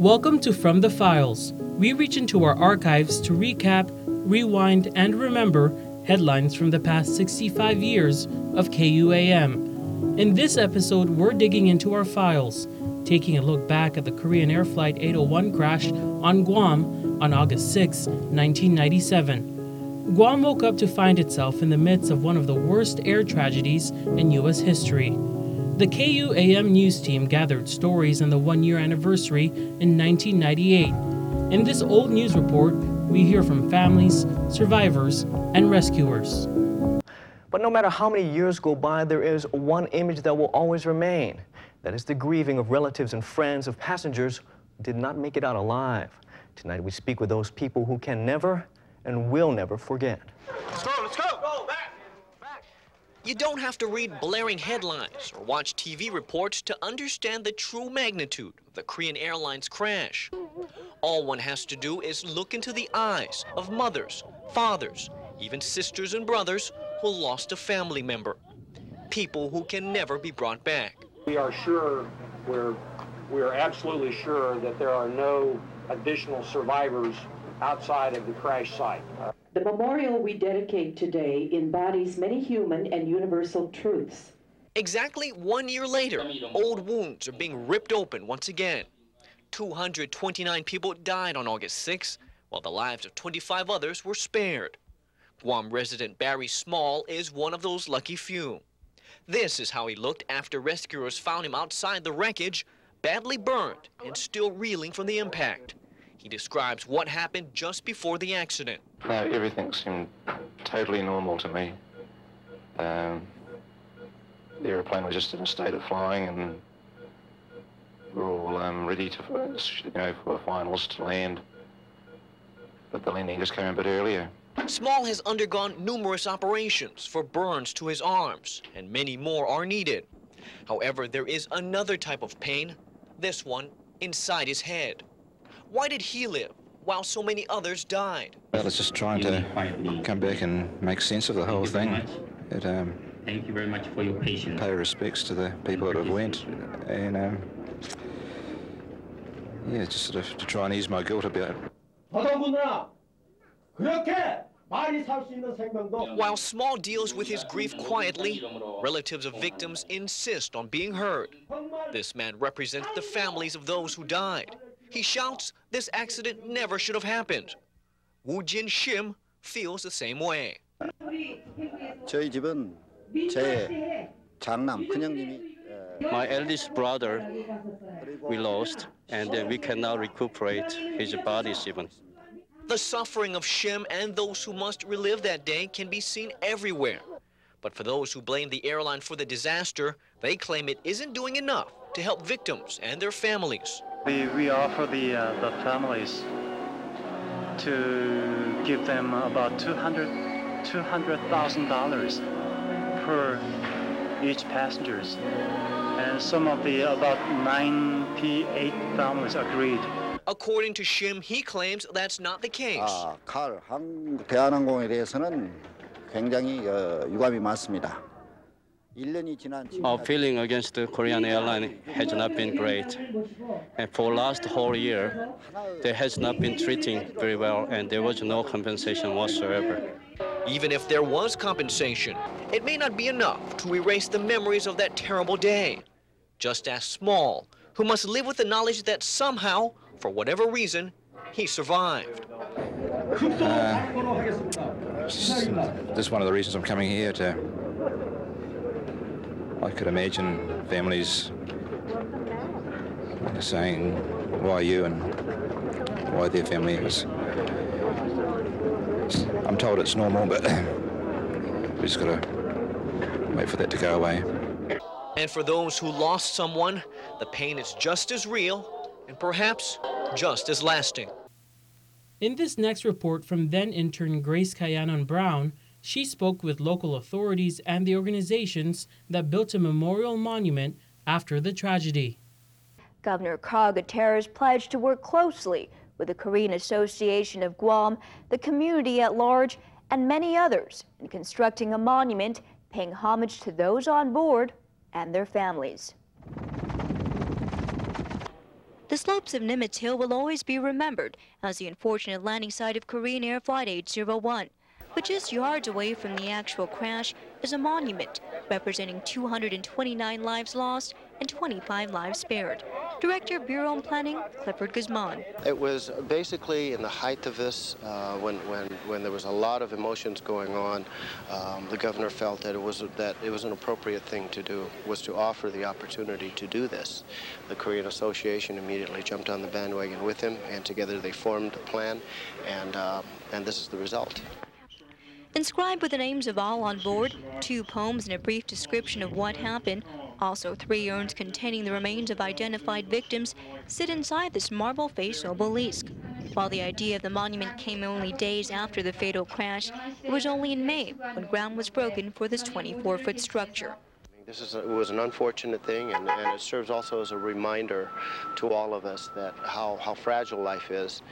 Welcome to From the Files. We reach into our archives to recap, rewind, and remember headlines from the past 65 years of KUAM. In this episode, we're digging into our files, taking a look back at the Korean Air Flight 801 crash on Guam on August 6, 1997. Guam woke up to find itself in the midst of one of the worst air tragedies in U.S. history. The KUAM news team gathered stories on the one year anniversary in 1998. In this old news report, we hear from families, survivors, and rescuers. But no matter how many years go by, there is one image that will always remain. That is the grieving of relatives and friends of passengers who did not make it out alive. Tonight we speak with those people who can never and will never forget. Let's go, let's go! Go, back! Back! You don't have to read blaring headlines or watch TV reports to understand the true magnitude of the Korean Airlines crash. All one has to do is look into the eyes of mothers, fathers, even sisters and brothers who lost a family member. People who can never be brought back. We are sure, we're, we're absolutely sure that there are no additional survivors outside of the crash site. The memorial we dedicate today embodies many human and universal truths. Exactly one year later, old wounds are being ripped open once again. 229 people died on August 6, while the lives of 25 others were spared. Guam resident Barry Small is one of those lucky few. This is how he looked after rescuers found him outside the wreckage, badly burned and still reeling from the impact. He describes what happened just before the accident. No, everything seemed totally normal to me. Um, the aeroplane was just in a state of flying, and we were all um, ready to, you know, for finals to land. But the landing just came a bit earlier. Small has undergone numerous operations for burns to his arms, and many more are needed. However, there is another type of pain, this one inside his head. Why did he live while so many others died? Well, it's just trying to come back and make sense of the whole thing. It, um, Thank you very much for your patience. Pay respects to the people that have went, and um, yeah, just sort of to try and ease my guilt about it. While Small deals with his grief quietly, relatives of victims insist on being heard. This man represents the families of those who died. He shouts, this accident never should have happened. Woo Jin Shim feels the same way. My eldest brother, we lost, and we cannot recuperate his body even. The suffering of Shim and those who must relive that day can be seen everywhere. But for those who blame the airline for the disaster, they claim it isn't doing enough to help victims and their families. We, we offer the, uh, the families to give them about 200 $200,000 per each passengers. And some of the about 98 families agreed. According to Shim, he claims that's not the case. 아, 칼 한국 대한항공에 대해서는 굉장히 어, 유감이 많습니다. Our feeling against the Korean airline has not been great. And for last whole year, they has not been treating very well and there was no compensation whatsoever. Even if there was compensation, it may not be enough to erase the memories of that terrible day. Just as Small, who must live with the knowledge that somehow, for whatever reason, he survived. Uh, this is one of the reasons I'm coming here to I could imagine families saying, "Why you?" and why their family is. I'm told it's normal, but we just gotta wait for that to go away. And for those who lost someone, the pain is just as real and perhaps just as lasting. In this next report from then intern Grace Kayanon Brown, she spoke with local authorities and the organizations that built a memorial monument after the tragedy. Governor Carl Gutierrez pledged to work closely with the Korean Association of Guam, the community at large, and many others in constructing a monument paying homage to those on board and their families. The slopes of Nimitz Hill will always be remembered as the unfortunate landing site of Korean Air Flight 801. But just yards away from the actual crash is a monument representing 229 lives lost and 25 lives spared. Director of Bureau and Planning, Clifford Guzman. It was basically in the height of this, uh, when, when, when there was a lot of emotions going on, um, the governor felt that it, was, that it was an appropriate thing to do, was to offer the opportunity to do this. The Korean Association immediately jumped on the bandwagon with him, and together they formed a plan, and, uh, and this is the result. Inscribed with the names of all on board, two poems and a brief description of what happened, also three urns containing the remains of identified victims, sit inside this marble-faced obelisk. While the idea of the monument came only days after the fatal crash, it was only in May when ground was broken for this 24-foot structure. This is a, was an unfortunate thing, and, and, it serves also as a reminder to all of us that how, how fragile life is,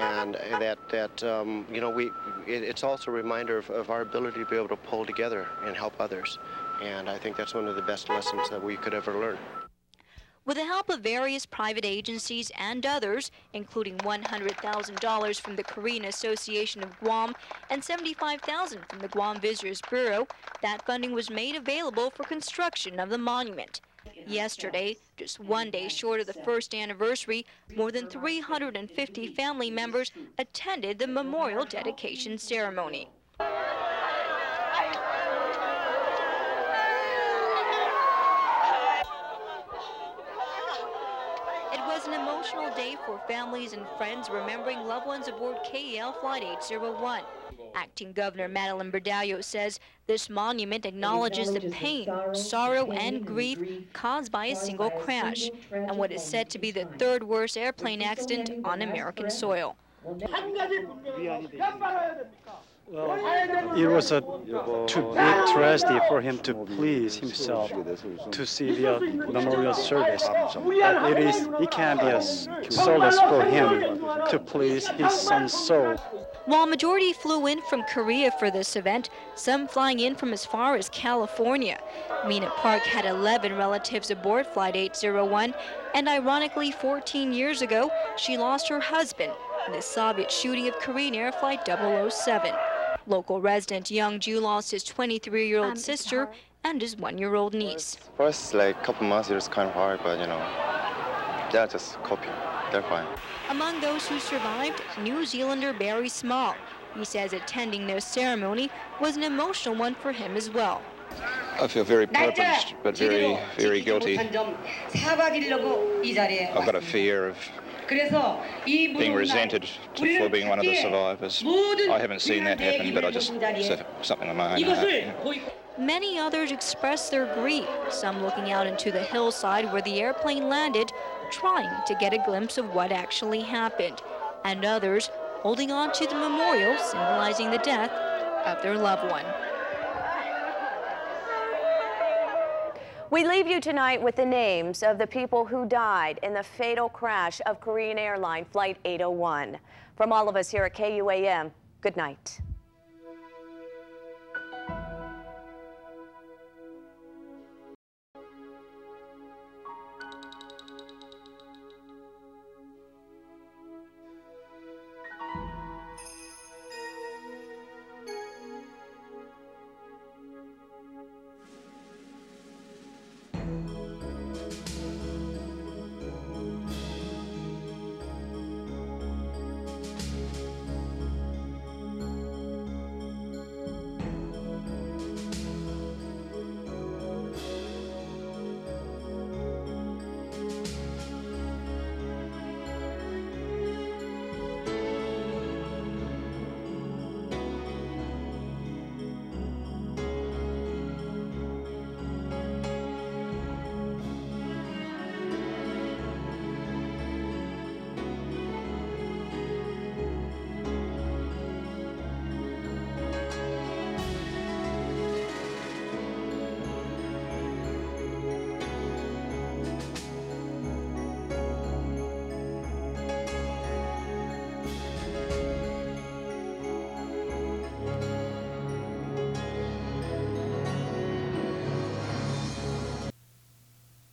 and that that um, you know we it, it's also a reminder of, of our ability to be able to pull together and help others, and I think that's one of the best lessons that we could ever learn. With the help of various private agencies and others, including $100,000 from the Korean Association of Guam and $75,000 from the Guam Visitors Bureau, that funding was made available for construction of the monument. Yesterday, just one day short of the first anniversary, more than 350 family members attended the memorial dedication ceremony. Families and friends remembering loved ones aboard KAL Flight 801. Acting Governor Madeleine Bordallo says this monument acknowledges the pain, sorrow, and grief caused by a single crash and what is said to be the third worst airplane accident on American soil. Well, it was a too big tragedy for him to please himself to see the uh, memorial service. But it is it can be a solace for him to please his son's soul. While majority flew in from Korea for this event, some flying in from as far as California. Mina Park had 11 relatives aboard Flight 801, and ironically, 14 years ago, she lost her husband in the Soviet shooting of Korean Air Flight 007. Local resident Young Ju lost his 23-year-old um, sister and his one-year-old niece. First, like couple months, it was kind of hard, but you know, they're just coping. They're fine. Among those who survived, New Zealander Barry Small. He says attending their ceremony was an emotional one for him as well. I feel very privileged, but very, very guilty. I've got a fear of being resented to, for being one of the survivors. I haven't seen that happen, but I just something in my own heart. Many others expressed their grief, some looking out into the hillside where the airplane landed, trying to get a glimpse of what actually happened, and others holding on to the memorial symbolizing the death of their loved one. We leave you tonight with the names of the people who died in the fatal crash of Korean Airline Flight 801. From all of us here at KUAM, good night.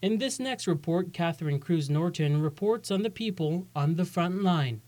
In this next report, Catherine Cruz Norton reports on the people on the front line.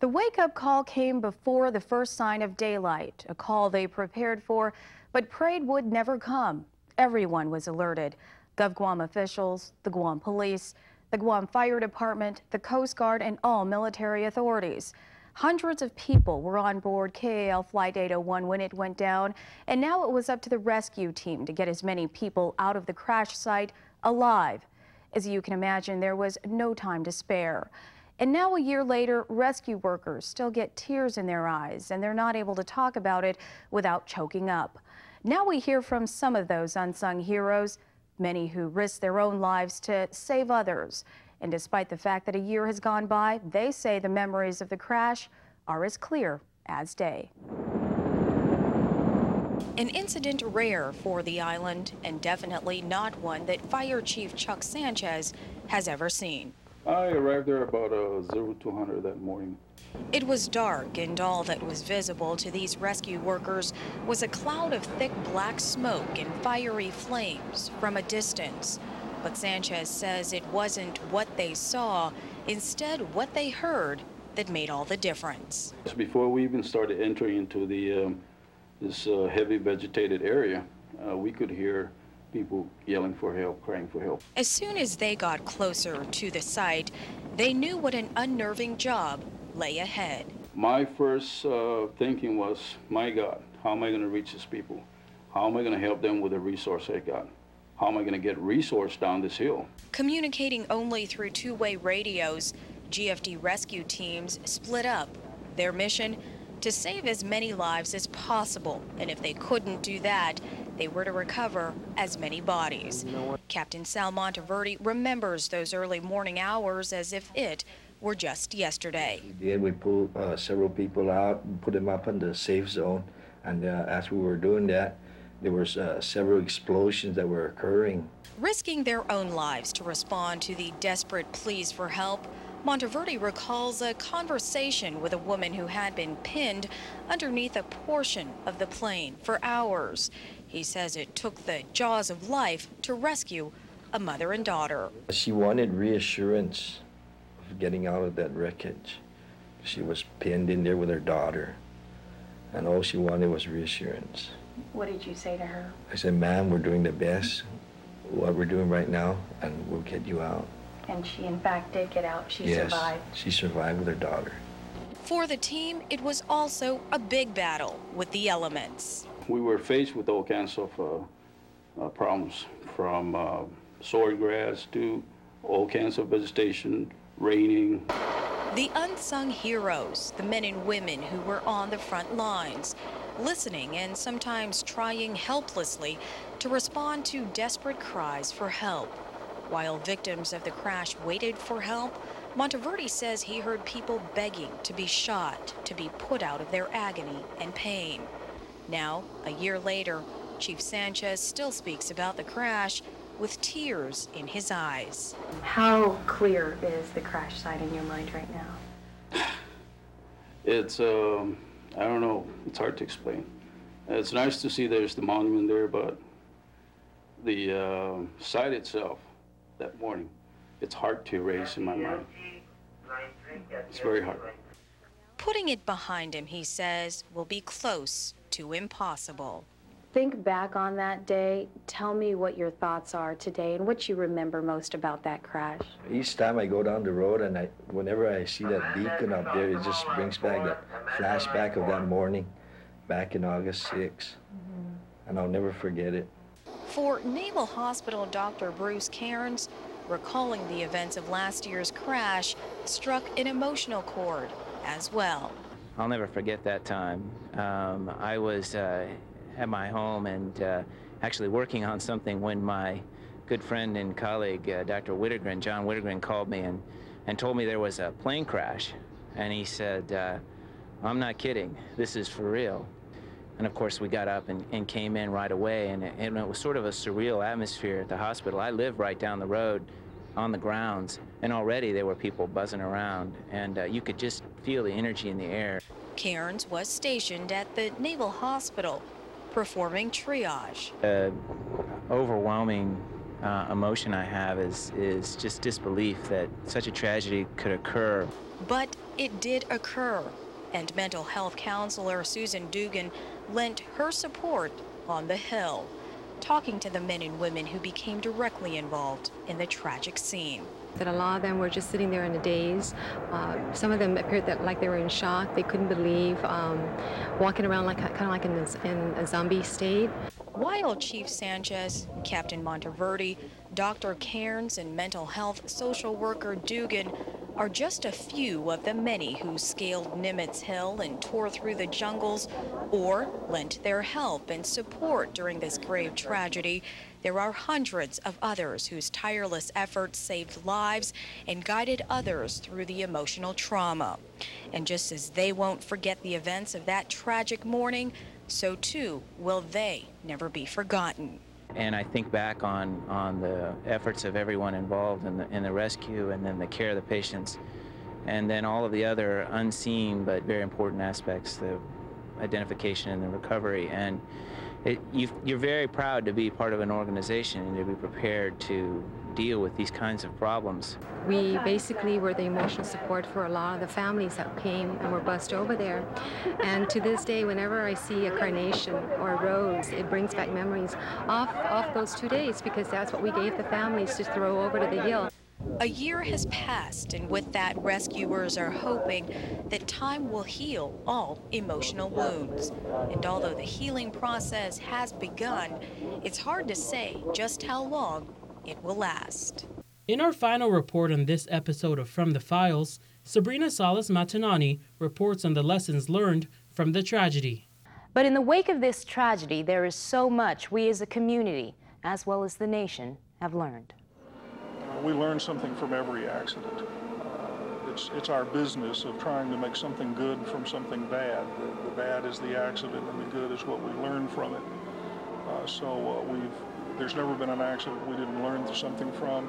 The wake up call came before the first sign of daylight, a call they prepared for but prayed would never come. Everyone was alerted GovGuam officials, the Guam police, the Guam Fire Department, the Coast Guard, and all military authorities. Hundreds of people were on board KAL Flight 801 when it went down, and now it was up to the rescue team to get as many people out of the crash site alive. As you can imagine, there was no time to spare. And now, a year later, rescue workers still get tears in their eyes, and they're not able to talk about it without choking up. Now we hear from some of those unsung heroes, many who risked their own lives to save others. And despite the fact that a year has gone by, they say the memories of the crash are as clear as day. An incident rare for the island, and definitely not one that Fire Chief Chuck Sanchez has ever seen. I arrived there about uh, 0200 that morning. It was dark, and all that was visible to these rescue workers was a cloud of thick black smoke and fiery flames from a distance. But Sanchez says it wasn't what they saw, instead, what they heard that made all the difference. Before we even started entering into the um, this uh, heavy vegetated area, uh, we could hear people yelling for help, crying for help. As soon as they got closer to the site, they knew what an unnerving job lay ahead. My first uh, thinking was, my God, how am I going to reach these people? How am I going to help them with the resource I got? How am I going to get resource down this hill? Communicating only through two-way radios, GFD rescue teams split up. Their mission? To save as many lives as possible. And if they couldn't do that, they were to recover as many bodies. You know Captain Sal Monteverde remembers those early morning hours as if it were just yesterday. We did. We pulled uh, several people out and put them up in the safe zone. And uh, as we were doing that, there were uh, several explosions that were occurring. Risking their own lives to respond to the desperate pleas for help, Monteverde recalls a conversation with a woman who had been pinned underneath a portion of the plane for hours. He says it took the jaws of life to rescue a mother and daughter. She wanted reassurance of getting out of that wreckage. She was pinned in there with her daughter, and all she wanted was reassurance. What did you say to her? I said, ma'am, we're doing the best, what we're doing right now, and we'll get you out. And she, in fact, did get out. She yes, survived. She survived with her daughter. For the team, it was also a big battle with the elements. We were faced with all kinds of uh, uh, problems, from uh, swordgrass to all kinds of vegetation, raining. The unsung heroes, the men and women who were on the front lines, listening and sometimes trying helplessly to respond to desperate cries for help. While victims of the crash waited for help, Monteverde says he heard people begging to be shot, to be put out of their agony and pain. Now, a year later, Chief Sanchez still speaks about the crash with tears in his eyes. How clear is the crash site in your mind right now? It's, um, I don't know, it's hard to explain. It's nice to see there's the monument there, but the uh, site itself, that morning, it's hard to erase in my mind. It's very hard. Putting it behind him, he says, will be close to impossible. Think back on that day. Tell me what your thoughts are today and what you remember most about that crash. Each time I go down the road and I, whenever I see that beacon up there, it just brings back that flashback of that morning back in August 6. Mm-hmm. And I'll never forget it. For Naval Hospital Dr. Bruce Cairns, recalling the events of last year's crash struck an emotional chord as well. I'll never forget that time. Um, I was uh, at my home and uh, actually working on something when my good friend and colleague, uh, Dr. Whittegren, John Whittegren, called me and, and told me there was a plane crash. And he said, uh, I'm not kidding, this is for real. And of course, we got up and, and came in right away, and it, and it was sort of a surreal atmosphere at the hospital. I live right down the road on the grounds, and already there were people buzzing around, and uh, you could just feel the energy in the air. Cairns was stationed at the Naval Hospital performing triage. The overwhelming uh, emotion I have is, is just disbelief that such a tragedy could occur. But it did occur, and mental health counselor Susan Dugan lent her support on the Hill, talking to the men and women who became directly involved in the tragic scene. That a lot of them were just sitting there in a daze. Uh, some of them appeared that like they were in shock. They couldn't believe, um, walking around like kind of like in, in a zombie state. While Chief Sanchez, Captain Monteverde, Dr. Cairns, and mental health social worker Dugan are just a few of the many who scaled Nimitz Hill and tore through the jungles or lent their help and support during this grave tragedy, there are hundreds of others whose tireless efforts saved lives and guided others through the emotional trauma. And just as they won't forget the events of that tragic morning, so too will they never be forgotten. And I think back on, on the efforts of everyone involved in the, in the rescue and then the care of the patients, and then all of the other unseen but very important aspects, the identification and the recovery. And it, you are very proud to be part of an organization and to be prepared to deal with these kinds of problems. We basically were the emotional support for a lot of the families that came and were bussed over there. And to this day, whenever I see a carnation or a rose, it brings back memories off, of those two days because that's what we gave the families to throw over to the hill. A year has passed, and with that, rescuers are hoping that time will heal all emotional wounds. And although the healing process has begun, it's hard to say just how long it will last. In our final report on this episode of From the Files, Sabrina Salas Matanane reports on the lessons learned from the tragedy. But in the wake of this tragedy, there is so much we as a community, as well as the nation, have learned. We learn something from every accident. Uh, it's, it's our business of trying to make something good from something bad. The, the bad is the accident, and the good is what we learn from it. Uh, so uh, we've there's never been an accident we didn't learn something from.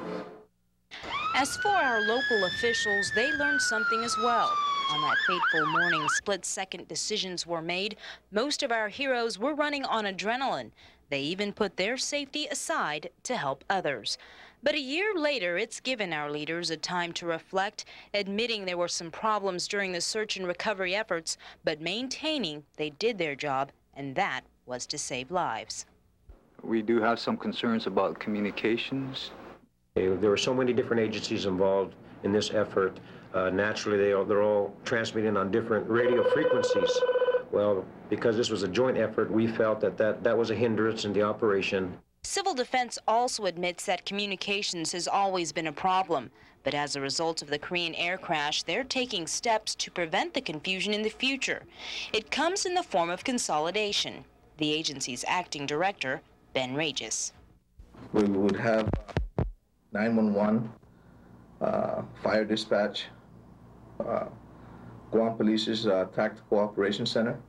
As for our local officials, they learned something as well. On that fateful morning, split-second decisions were made. Most of our heroes were running on adrenaline. They even put their safety aside to help others. But a year later, it's given our leaders a time to reflect, admitting there were some problems during the search and recovery efforts, but maintaining they did their job, and that was to save lives. We do have some concerns about communications. There were so many different agencies involved in this effort. Uh, naturally, they are, they're all transmitting on different radio frequencies. Well, because this was a joint effort, we felt that that, that was a hindrance in the operation. Civil Defense also admits that communications has always been a problem. But as a result of the Korean air crash, they're taking steps to prevent the confusion in the future. It comes in the form of consolidation. The agency's acting director, Ben Regis. We would have 911, uh, fire dispatch, uh, Guam Police's uh, Tactical Operations Center,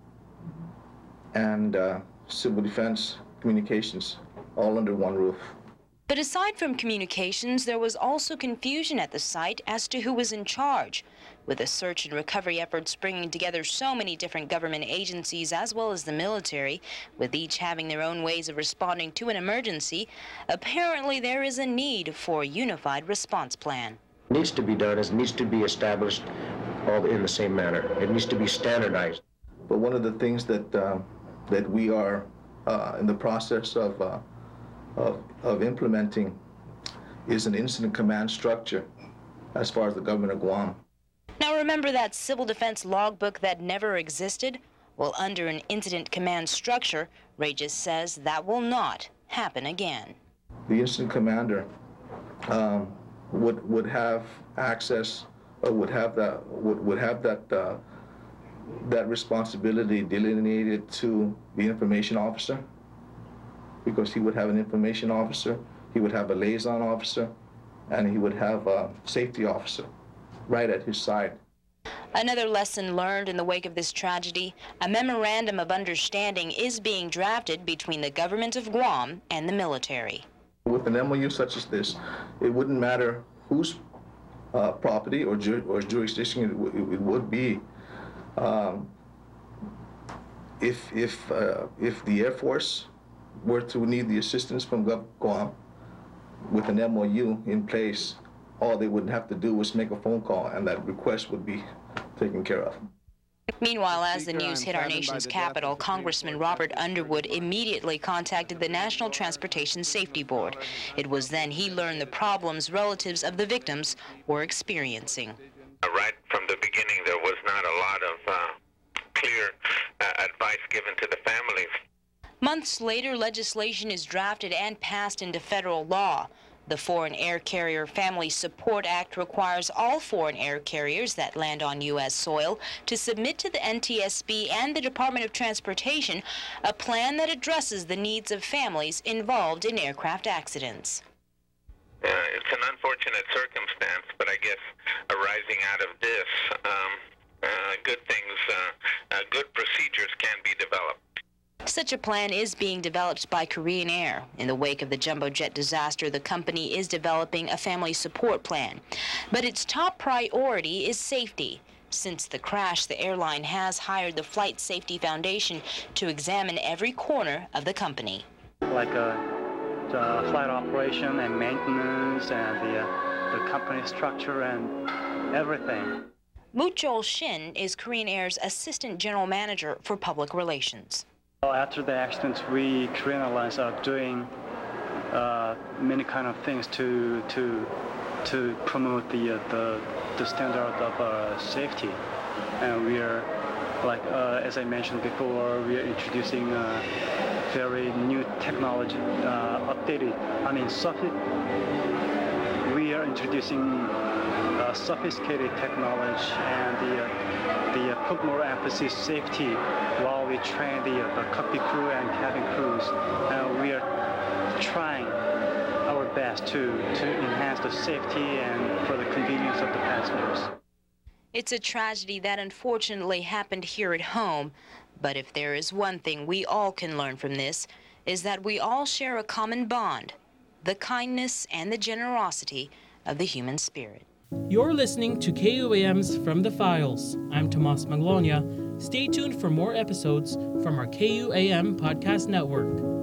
and uh, Civil Defense Communications, all under one roof. But aside from communications, there was also confusion at the site as to who was in charge. With the search and recovery efforts bringing together so many different government agencies as well as the military, with each having their own ways of responding to an emergency, apparently there is a need for a unified response plan. Needs to be done is needs to be established all in the same manner. It needs to be standardized. But one of the things that uh, that we are uh, in the process of uh, of, of implementing is an incident command structure as far as the government of Guam. Now remember that civil defense logbook that never existed? Well, under an incident command structure, Regis says that will not happen again. The incident commander um, would would have access or would have that would, would have that uh, that responsibility delineated to the information officer because he would have an information officer, he would have a liaison officer, and he would have a safety officer right at his side. Another lesson learned in the wake of this tragedy, a memorandum of understanding is being drafted between the government of Guam and the military. With an MOU such as this, it wouldn't matter whose uh, property or, ju or jurisdiction it, it, would be. Um, if, if, uh, if the Air Force were to need the assistance from Guam, with an MOU in place, all they would have to do was make a phone call and that request would be taken care of. Meanwhile, as the news hit our nation's capital, Congressman Robert Underwood immediately contacted the National Transportation Safety Board. It was then he learned the problems relatives of the victims were experiencing. Right from the beginning, there was not a lot of uh, clear uh, advice given to the families. Months later, legislation is drafted and passed into federal law. The Foreign Air Carrier Family Support Act requires all foreign air carriers that land on U.S. soil to submit to the NTSB and the Department of Transportation a plan that addresses the needs of families involved in aircraft accidents. Uh, it's an unfortunate circumstance, but I guess arising out of this, um, uh, good things, uh, uh good procedures can be developed. Such a plan is being developed by Korean Air. In the wake of the jumbo jet disaster, the company is developing a family support plan. But its top priority is safety. Since the crash, the airline has hired the Flight Safety Foundation to examine every corner of the company. Like uh, the flight operation and maintenance and the, uh, the company structure and everything. Muchol Shin is Korean Air's Assistant General Manager for Public Relations. After the accident, we Korean Airlines are doing uh, many kind of things to to to promote the uh, the, the standard of uh, safety, and we are like uh, as I mentioned before, we are introducing very new technology, uh, updated. I mean, we introducing sophisticated technology and the the uh, put more emphasis safety while we train the, uh, the cockpit crew and cabin crews. Uh, we are trying our best to, to enhance the safety and for the convenience of the passengers. It's a tragedy that unfortunately happened here at home, but if there is one thing we all can learn from this, is that we all share a common bond, the kindness and the generosity of the human spirit. You're listening to KUAM's From the Files. I'm Tomas Maglonia. Stay tuned for more episodes from our KUAM podcast network.